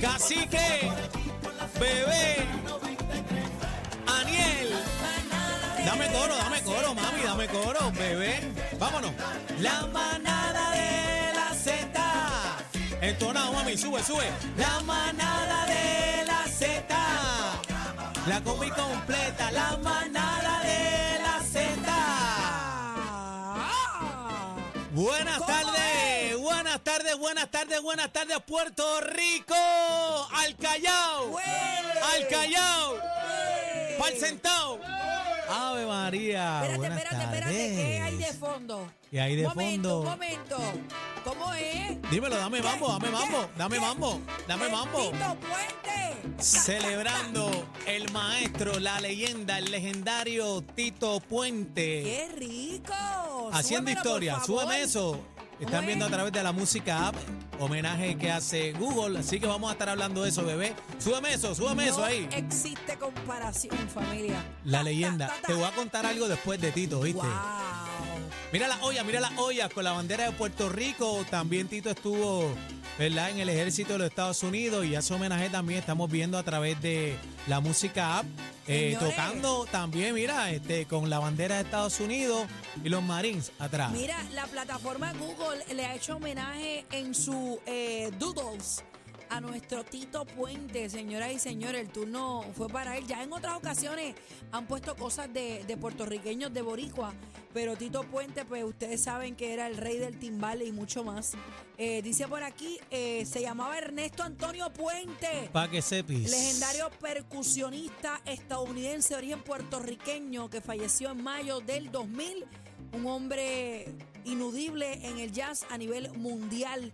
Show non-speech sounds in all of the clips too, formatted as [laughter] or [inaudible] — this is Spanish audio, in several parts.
Cacique, bebé, Aniel. Dame coro, dame coro, mami, dame coro, bebé. Vámonos. La manada de la Z. Entonado, mami, sube, sube. La manada de la Z. La combi tardes, buenas tardes, buenas tardes, Puerto Rico. Al Callao, al Callao, pa'l sentado. Ave María. Espérate, buenas espérate, espérate, tardes. ¿qué hay de fondo? ¿Qué hay de momento, fondo? Un momento, ¿Cómo es? Dímelo, dame mambo, dame mambo, dame mambo, dame mambo. Tito Puente. Celebrando el maestro, la leyenda, el legendario Tito Puente. ¡Qué rico! Haciendo Súbemelo, historia, súbeme eso. Están ¿Cómo viendo a través de la música app, homenaje que hace Google, así que vamos a estar hablando de eso, bebé. Súbeme eso, súbeme eso ahí. existe comparación, familia. La leyenda. ta, ta, ta. Te voy a contar algo después de Tito, ¿viste? Wow. Mira la olla, mira las ollas con la bandera de Puerto Rico. También Tito estuvo, ¿verdad?, en el ejército de los Estados Unidos y ese homenaje también estamos viendo a través de la música app. eh, tocando también, mira, este, con la bandera de Estados Unidos y los Marines atrás. Mira, la plataforma Google le ha hecho homenaje en su eh, Doodles a nuestro Tito Puente, señoras y señores. El turno fue para él. Ya en otras ocasiones han puesto cosas de, de puertorriqueños de Boricua, pero Tito Puente, pues ustedes saben que era el rey del timbal y mucho más. Eh, dice por aquí, eh, se llamaba Ernesto Antonio Puente. Para que sepis. Legendario percusionista estadounidense de origen puertorriqueño que falleció en mayo del 2000. Un hombre inudible en el jazz a nivel mundial.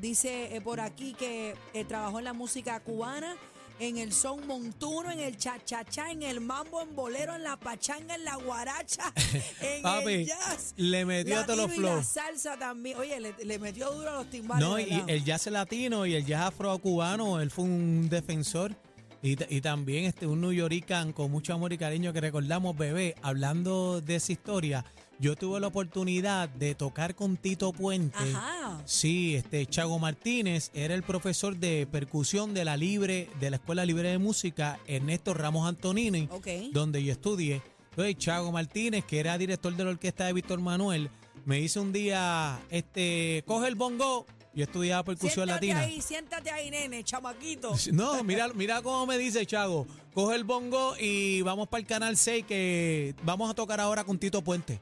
Dice eh, por aquí que eh, trabajó en la música cubana, en el son montuno, en el cha-cha-cha, en el mambo, en bolero, en la pachanga, en la guaracha, [laughs] en Papi, el jazz. le metió a todos los y la flows. salsa también. Oye, le, le metió duro a los timbales. No, y el jazz latino y el jazz afrocubano, él fue un defensor. Y, y también este, un New Yorican con mucho amor y cariño que recordamos, bebé, hablando de esa historia, yo tuve la oportunidad de tocar con Tito Puente. Ajá. Sí, este Chago Martínez era el profesor de percusión de la libre, de la Escuela Libre de Música, Ernesto Ramos Antonini, donde yo estudié. Entonces, Chago Martínez, que era director de la orquesta de Víctor Manuel, me hizo un día, este, coge el bongo. Yo estudiaba percusión siéntate latina. ahí, siéntate ahí, nene, chamaquito. [laughs] No, mira, mira cómo me dice Chago. Coge el bongo y vamos para el canal 6 que vamos a tocar ahora con Tito Puente.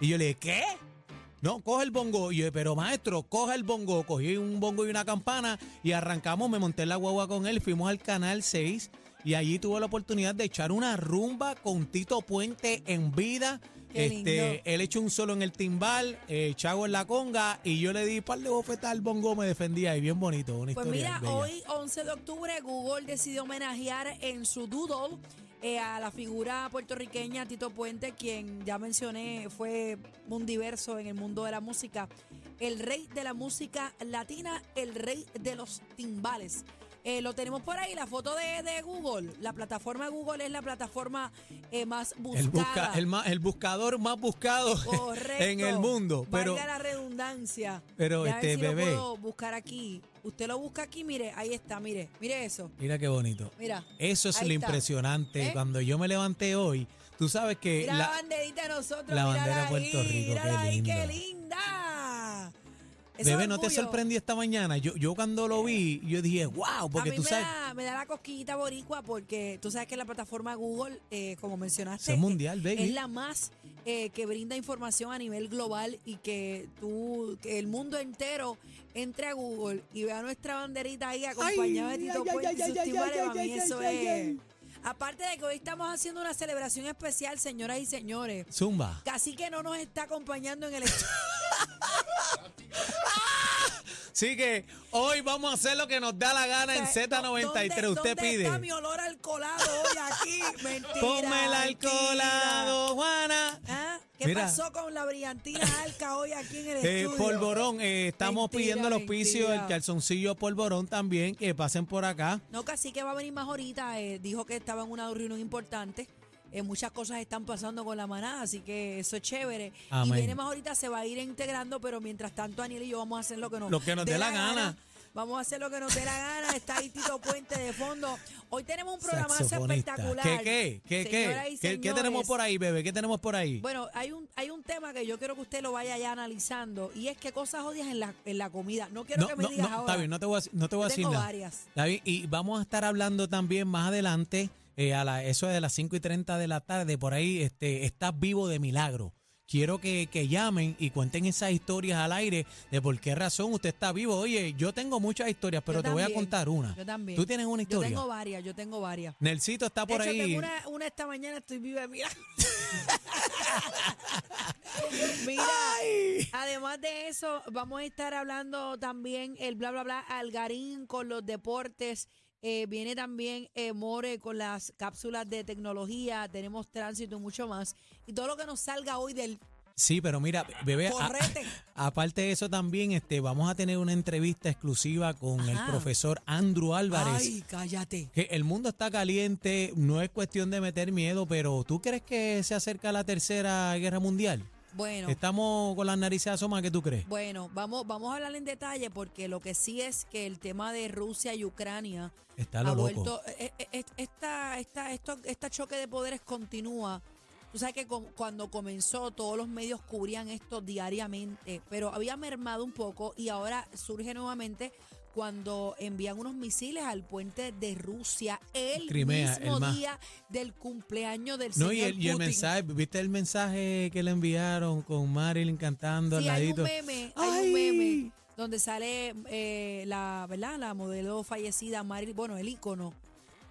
Y yo le dije, ¿qué? No, coge el bongo. Y yo, pero maestro, coge el bongo. Cogí un bongo y una campana y arrancamos, me monté en la guagua con él, fuimos al canal 6 y allí tuve la oportunidad de echar una rumba con Tito Puente en vida. Qué este, lindo. él echó un solo en el timbal, eh, Chago en la conga y yo le di un par de bofetas al bongo, me defendía y bien bonito, una Pues mira, bella. hoy 11 de octubre Google decidió homenajear en su doodle eh, a la figura puertorriqueña Tito Puente, quien ya mencioné fue un diverso en el mundo de la música, el rey de la música latina, el rey de los timbales. Eh, lo tenemos por ahí, la foto de, de Google. La plataforma Google es la plataforma eh, más buscada. El, busca, el, ma- el buscador más buscado [laughs] Correcto. en el mundo. Pero, Valga la redundancia. pero, este, si lo bebé. puedo buscar aquí. Usted lo busca aquí, mire, ahí está, mire, mire eso. mira qué bonito. Mira. Eso es lo está. impresionante. ¿Eh? Cuando yo me levanté hoy, Tú sabes que Mira la, la, banderita de nosotros. la bandera de Puerto Rico, mírala qué ahí, qué lindo. Ese bebé, ¿no te orgullo. sorprendí esta mañana? Yo, yo cuando lo vi, yo dije, wow, porque a mí tú me, sabes, da, me da la cosquillita boricua porque tú sabes que la plataforma Google, eh, como mencionaste, es mundial, baby. es la más eh, que brinda información a nivel global y que tú, que el mundo entero entre a Google y vea nuestra banderita ahí acompañada de Tito Puente y sus timbales, mí eso es... Aparte de que hoy estamos haciendo una celebración especial, señoras y señores, Zumba. casi que no nos está acompañando en el estudio. [laughs] Así que hoy vamos a hacer lo que nos da la gana en Z93. ¿Dónde- Usted dónde pide. está mi olor alcoholado hoy aquí? [laughs] Mentira. Ponme el alcoholado, Juana. ¿Ah? ¿Qué Mira. pasó con la brillantina alca hoy aquí en el Eh, estudio? polvorón, eh, estamos Mentira, pidiendo el auspicio del calzoncillo polvorón también, que pasen por acá. No, casi que va a venir más ahorita. eh, dijo que estaba en una reunión importante. Eh, muchas cosas están pasando con la manada, así que eso es chévere. Amén. Y viene más ahorita, se va a ir integrando, pero mientras tanto, Aniel y yo vamos a hacer lo que nos, Lo que nos dé la gana. Vamos a hacer lo que nos dé la gana. Está ahí Tito Puente de fondo. Hoy tenemos un Saxofonista. espectacular. ¿Qué, qué? ¿Qué, qué? ¿Qué, qué tenemos por ahí, bebé? ¿Qué tenemos por ahí? Bueno, hay un, hay un tema que yo quiero que usted lo vaya ya analizando y es que cosas odias en la, en la comida. No quiero no, que me no, digas no, ahora. está bien, no te voy a, no te voy a decir nada. varias. Está bien, y vamos a estar hablando también más adelante, eh, a la, eso de las 5 y 30 de la tarde, por ahí, este, estás vivo de milagro. Quiero que, que llamen y cuenten esas historias al aire de por qué razón usted está vivo. Oye, yo tengo muchas historias, pero Yo te voy a contar una. Yo también. ¿Tú tienes una Yo historia? tengo varias, yo tengo varias. Nelsito está por hecho, ahí. tengo una, una esta mañana, estoy viva, [laughs] mira. mira, además de eso, vamos a estar hablando también el bla, bla, bla, Algarín con los deportes. Eh, viene también eh, More con las cápsulas de tecnología. Tenemos tránsito y mucho más. Y todo lo que nos salga hoy del Sí, pero mira, bebé, a- [laughs] aparte de eso también, este, vamos a tener una entrevista exclusiva con el profesor Andrew Álvarez. Ay, cállate. Que el mundo está caliente, no es cuestión de meter miedo, pero ¿tú crees que se acerca la tercera guerra mundial? Bueno. Estamos con las narices asomadas, ¿qué tú crees? Bueno, vamos, vamos a hablar en detalle porque lo que sí es que el tema de Rusia y Ucrania Está ha lo loco. vuelto, eh, eh, eh, esta, esta, esto, este choque de poderes continúa. Tú sabes que con- cuando comenzó todos los medios cubrían esto diariamente, pero había mermado un poco y ahora surge nuevamente cuando envían unos misiles al puente de Rusia el Crimea, mismo día del cumpleaños del No, señor y el, y el Putin. mensaje, ¿viste el mensaje que le enviaron con Marilyn cantando Sí, al hay un ladito? meme, hay ¡Ay! un meme donde sale eh, la, ¿verdad? La modelo fallecida, Marilyn, bueno, el ícono,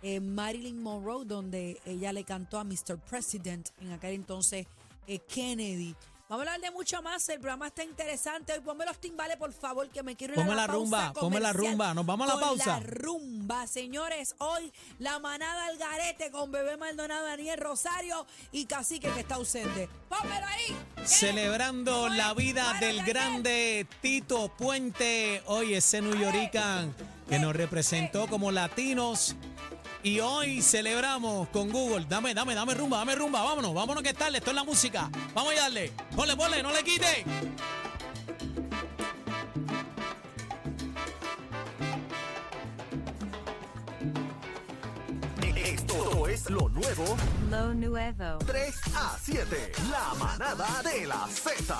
eh, Marilyn Monroe, donde ella le cantó a Mr. President, en aquel entonces eh, Kennedy. Vamos a hablar de mucho más, el programa está interesante. Hoy ponme los timbales, por favor, que me quiero ir a la, la pausa rumba, ponme la rumba. Nos vamos a la con pausa. La rumba, señores. Hoy la manada al garete con Bebé Maldonado, Daniel Rosario y Cacique que está ausente. Pónmelo ahí. Celebrando ¿Cómo la vida del grande Tito Puente. Hoy ese New Yorican que nos representó como latinos. Y hoy celebramos con Google. Dame, dame, dame rumba, dame rumba. Vámonos, vámonos que tal. Esto es la música. Vamos a darle. Ponle, ponle, no le quite. Esto es lo nuevo Lo nuevo. 3 a 7. La manada de la Z.